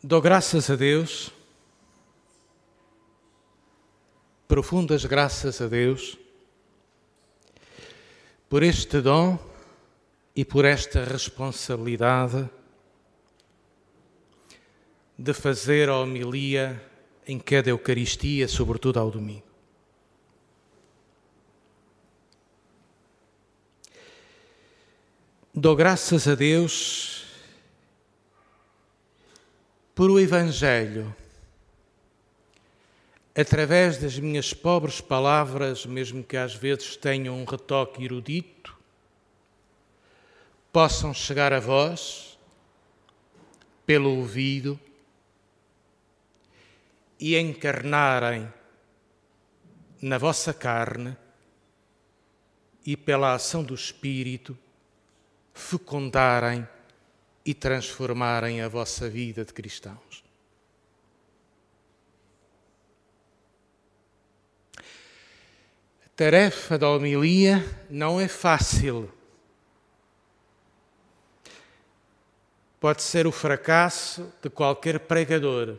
Dou graças a Deus, profundas graças a Deus, por este dom e por esta responsabilidade de fazer a homilia em cada Eucaristia, sobretudo ao domingo. Dou graças a Deus por o Evangelho, através das minhas pobres palavras, mesmo que às vezes tenham um retoque erudito, possam chegar a vós pelo ouvido e encarnarem na vossa carne e pela ação do Espírito fecundarem e transformarem a vossa vida de cristãos. A tarefa da homilia não é fácil. Pode ser o fracasso de qualquer pregador.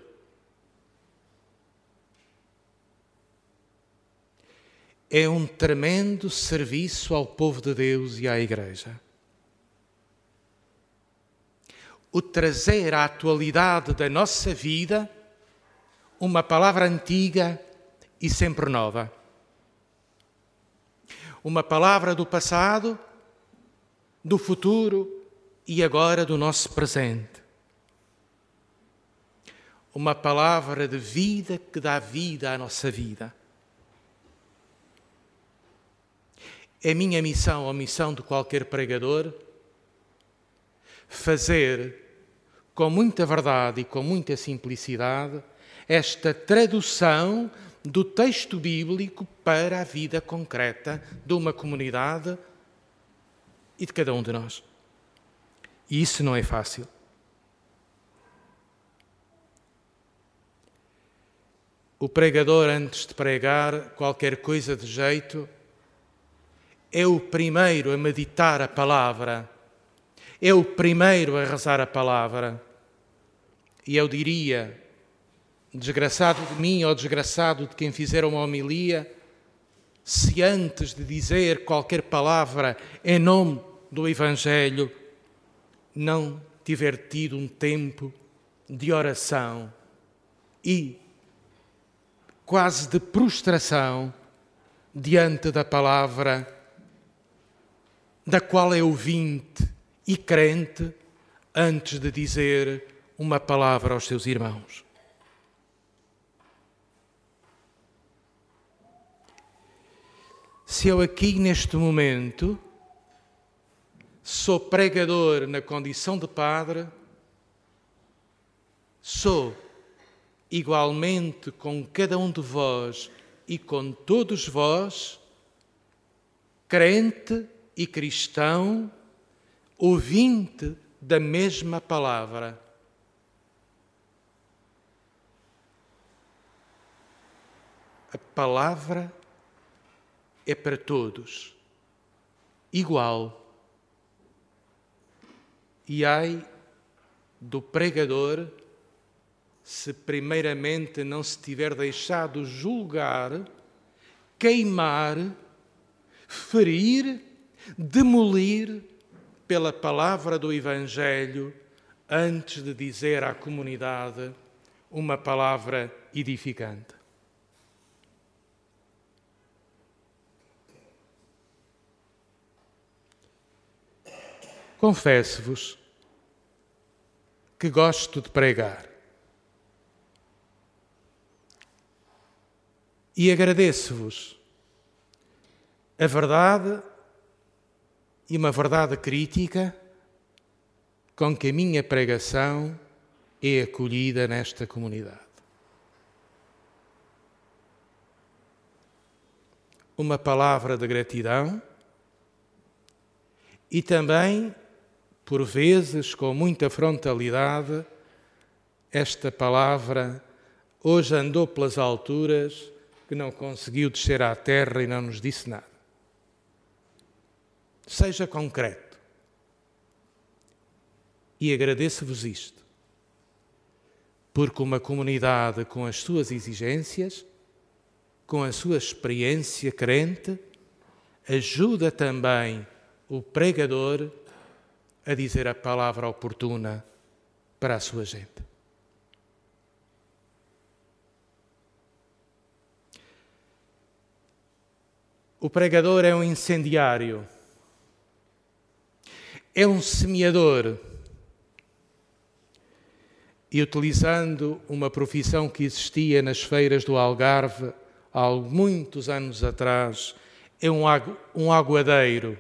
É um tremendo serviço ao povo de Deus e à Igreja o trazer à atualidade da nossa vida uma palavra antiga e sempre nova. Uma palavra do passado, do futuro e agora do nosso presente. Uma palavra de vida que dá vida à nossa vida. É minha missão, ou missão de qualquer pregador, fazer com muita verdade e com muita simplicidade esta tradução do texto bíblico para a vida concreta de uma comunidade e de cada um de nós. E isso não é fácil. O pregador, antes de pregar qualquer coisa de jeito, é o primeiro a meditar a palavra é o primeiro a rezar a palavra. E eu diria, desgraçado de mim ou desgraçado de quem fizer uma homilia, se antes de dizer qualquer palavra em nome do Evangelho, não tiver tido um tempo de oração e quase de prostração diante da palavra da qual é ouvinte e crente antes de dizer uma palavra aos seus irmãos. Se eu aqui neste momento sou pregador na condição de padre, sou igualmente com cada um de vós e com todos vós, crente e cristão ouvinte da mesma palavra. A palavra é para todos, igual. E ai do pregador se primeiramente não se tiver deixado julgar, queimar, ferir, demolir pela palavra do Evangelho antes de dizer à comunidade uma palavra edificante. Confesso-vos que gosto de pregar. E agradeço-vos a verdade e uma verdade crítica com que a minha pregação é acolhida nesta comunidade. Uma palavra de gratidão e também, por vezes, com muita frontalidade, esta palavra hoje andou pelas alturas que não conseguiu descer à terra e não nos disse nada. Seja concreto. E agradeço-vos isto. Porque uma comunidade com as suas exigências, com a sua experiência crente, ajuda também o pregador a dizer a palavra oportuna para a sua gente. O pregador é um incendiário, é um semeador. E utilizando uma profissão que existia nas feiras do Algarve há muitos anos atrás, é um, agu um aguadeiro.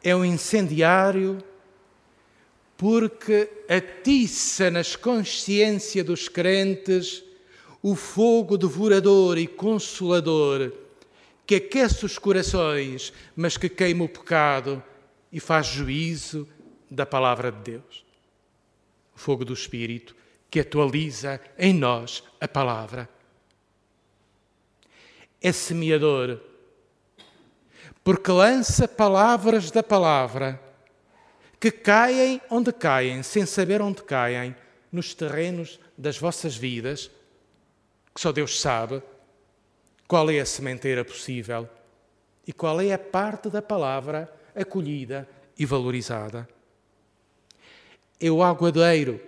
É um incendiário porque atiça nas consciências dos crentes o fogo devorador e consolador que aquece os corações, mas que queima o pecado e faz juízo da palavra de Deus. O fogo do Espírito que atualiza em nós a palavra. É semeador, porque lança palavras da palavra que caem onde caem, sem saber onde caem, nos terrenos das vossas vidas que só Deus sabe qual é a sementeira possível e qual é a parte da palavra acolhida e valorizada. É o aguadeiro,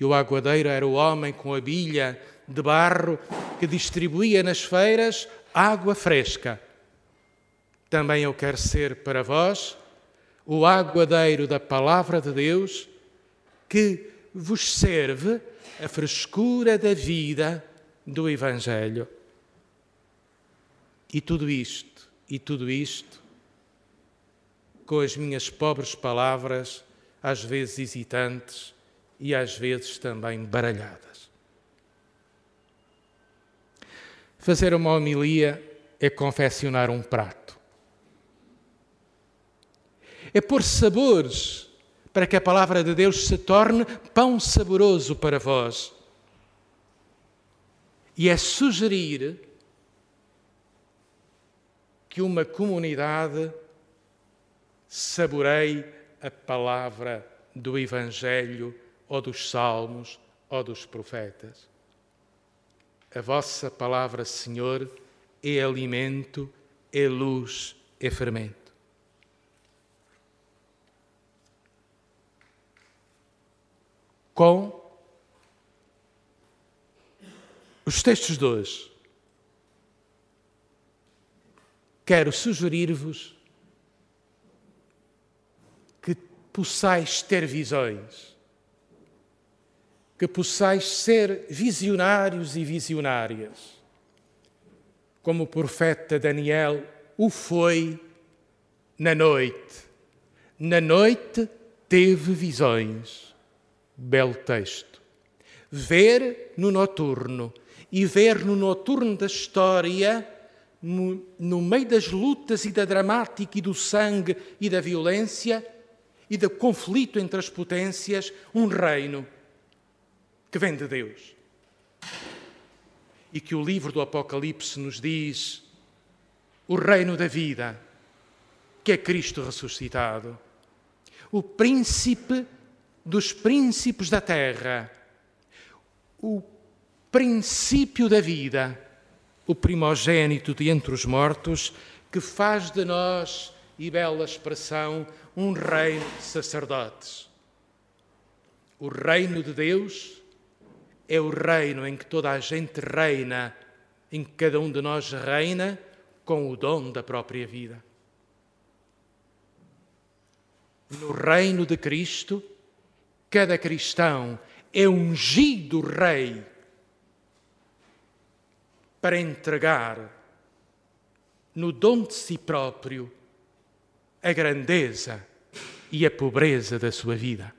e o aguadeiro era o homem com a bilha de barro que distribuía nas feiras água fresca. Também eu quero ser para vós o aguadeiro da palavra de Deus que vos serve a frescura da vida do Evangelho. E tudo isto, e tudo isto, com as minhas pobres palavras, às vezes hesitantes e às vezes também baralhadas. Fazer uma homilia é confeccionar um prato. É pôr sabores para que a palavra de Deus se torne pão saboroso para vós e é sugerir que uma comunidade saboreie a palavra do Evangelho ou dos Salmos ou dos profetas. A vossa palavra, Senhor, é alimento, é luz, é fermento. Com os textos de hoje, quero sugerir-vos que possais ter visões, que possais ser visionários e visionárias, como o profeta Daniel o foi na noite. Na noite teve visões. Belo texto. Ver no noturno e ver no noturno da história, no, meio das lutas e da dramática e do sangue e da violência e do conflito entre as potências, um reino que vem de Deus. E que o livro do Apocalipse nos diz o reino da vida, que é Cristo ressuscitado, o príncipe dos príncipes da terra, o princípio da vida, o primogênito de entre os mortos, que faz de nós, e bela expressão, um reino de sacerdotes. O reino de Deus é o reino em que toda a gente reina, em que cada um de nós reina com o dom da própria vida. No reino de Cristo, cada cristão é ungido rei para entregar no dom de si próprio a grandeza e a pobreza da sua vida.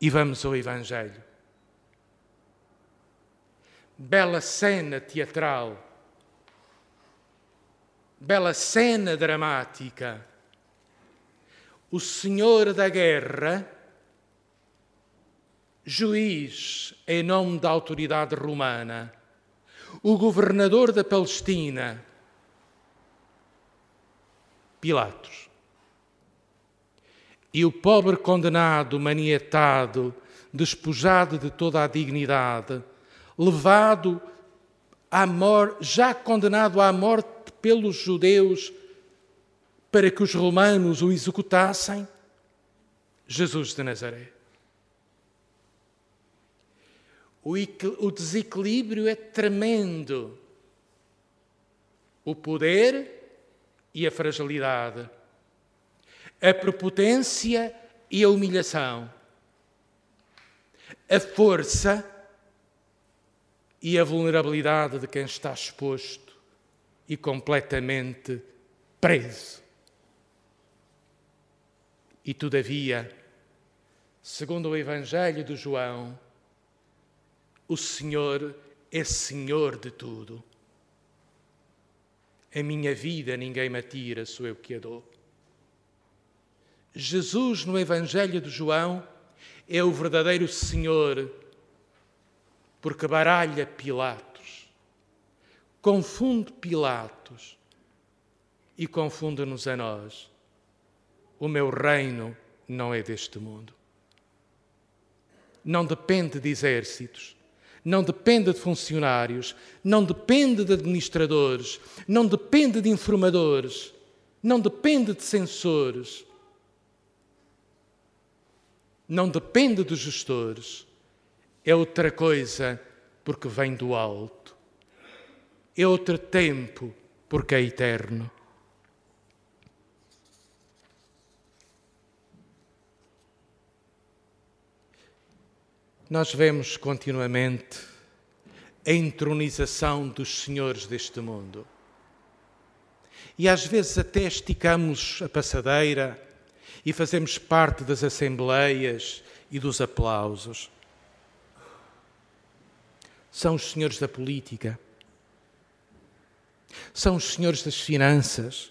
E vamos ao Evangelho. Bela cena teatral, bela cena dramática. O Senhor da Guerra juiz em nome da autoridade romana, o governador da Palestina, Pilatos. e o pobre condenado, maniatado, despojado de toda a dignidade, levado à morte, já condenado à morte pelos judeus para que os romanos o executassem, Jesus de Nazaré. O desequilíbrio é tremendo. O poder e a fragilidade. A prepotência e a humilhação. A força e a vulnerabilidade de quem está exposto e completamente preso. E todavia, segundo o Evangelho de João, o Senhor é Senhor de tudo. A minha vida ninguém me tira, sou eu que a dou. Jesus, no Evangelho de João, é o verdadeiro Senhor, porque baralha Pilatos, confunde Pilatos e confunde-nos a nós. O meu reino não é deste mundo. Não depende de exércitos, não depende de funcionários, não depende de administradores, não depende de informadores, não depende de censores, não depende de gestores. É outra coisa porque vem do alto. É outro tempo porque é eterno. Nós vemos continuamente a entronização dos senhores deste mundo. E às vezes até esticamos a passadeira e fazemos parte das assembleias e dos aplausos. São os senhores da política, são os senhores das finanças,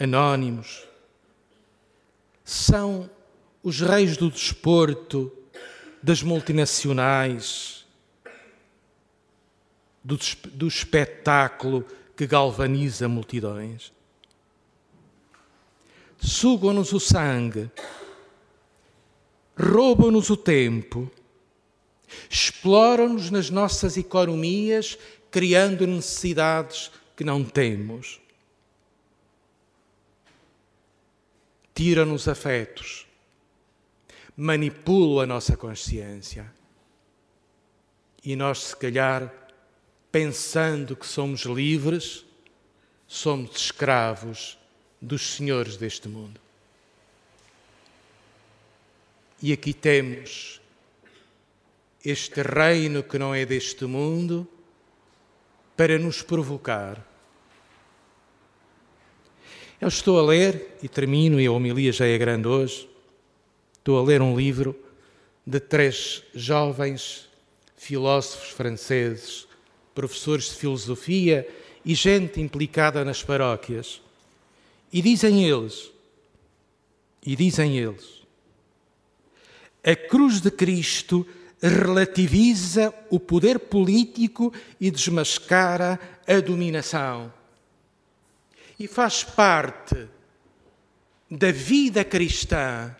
anónimos, são os reis do desporto das multinacionais, do, do espetáculo que galvaniza multidões. Sugam-nos o sangue, roubam-nos o tempo, exploram-nos nas nossas economias, criando necessidades que não temos. Tiram-nos afetos manipulam a nossa consciência. E nós, se calhar, pensando que somos livres, somos escravos dos senhores deste mundo. E aqui temos este reino que não é deste mundo para nos provocar. Eu estou a ler, e termino, e a homilia já é grande hoje, Estou a ler um livro de três jovens filósofos franceses, professores de filosofia e gente implicada nas paróquias. E dizem eles, e dizem eles, a cruz de Cristo relativiza o poder político e desmascara a dominação. E faz parte da vida cristã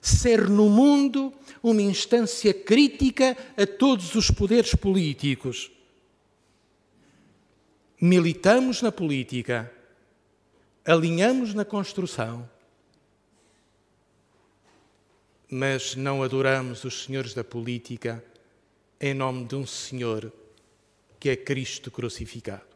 ser no mundo uma instância crítica a todos os poderes políticos. Militamos na política, alinhamos na construção, mas não adoramos os senhores da política em nome de um Senhor que é Cristo crucificado.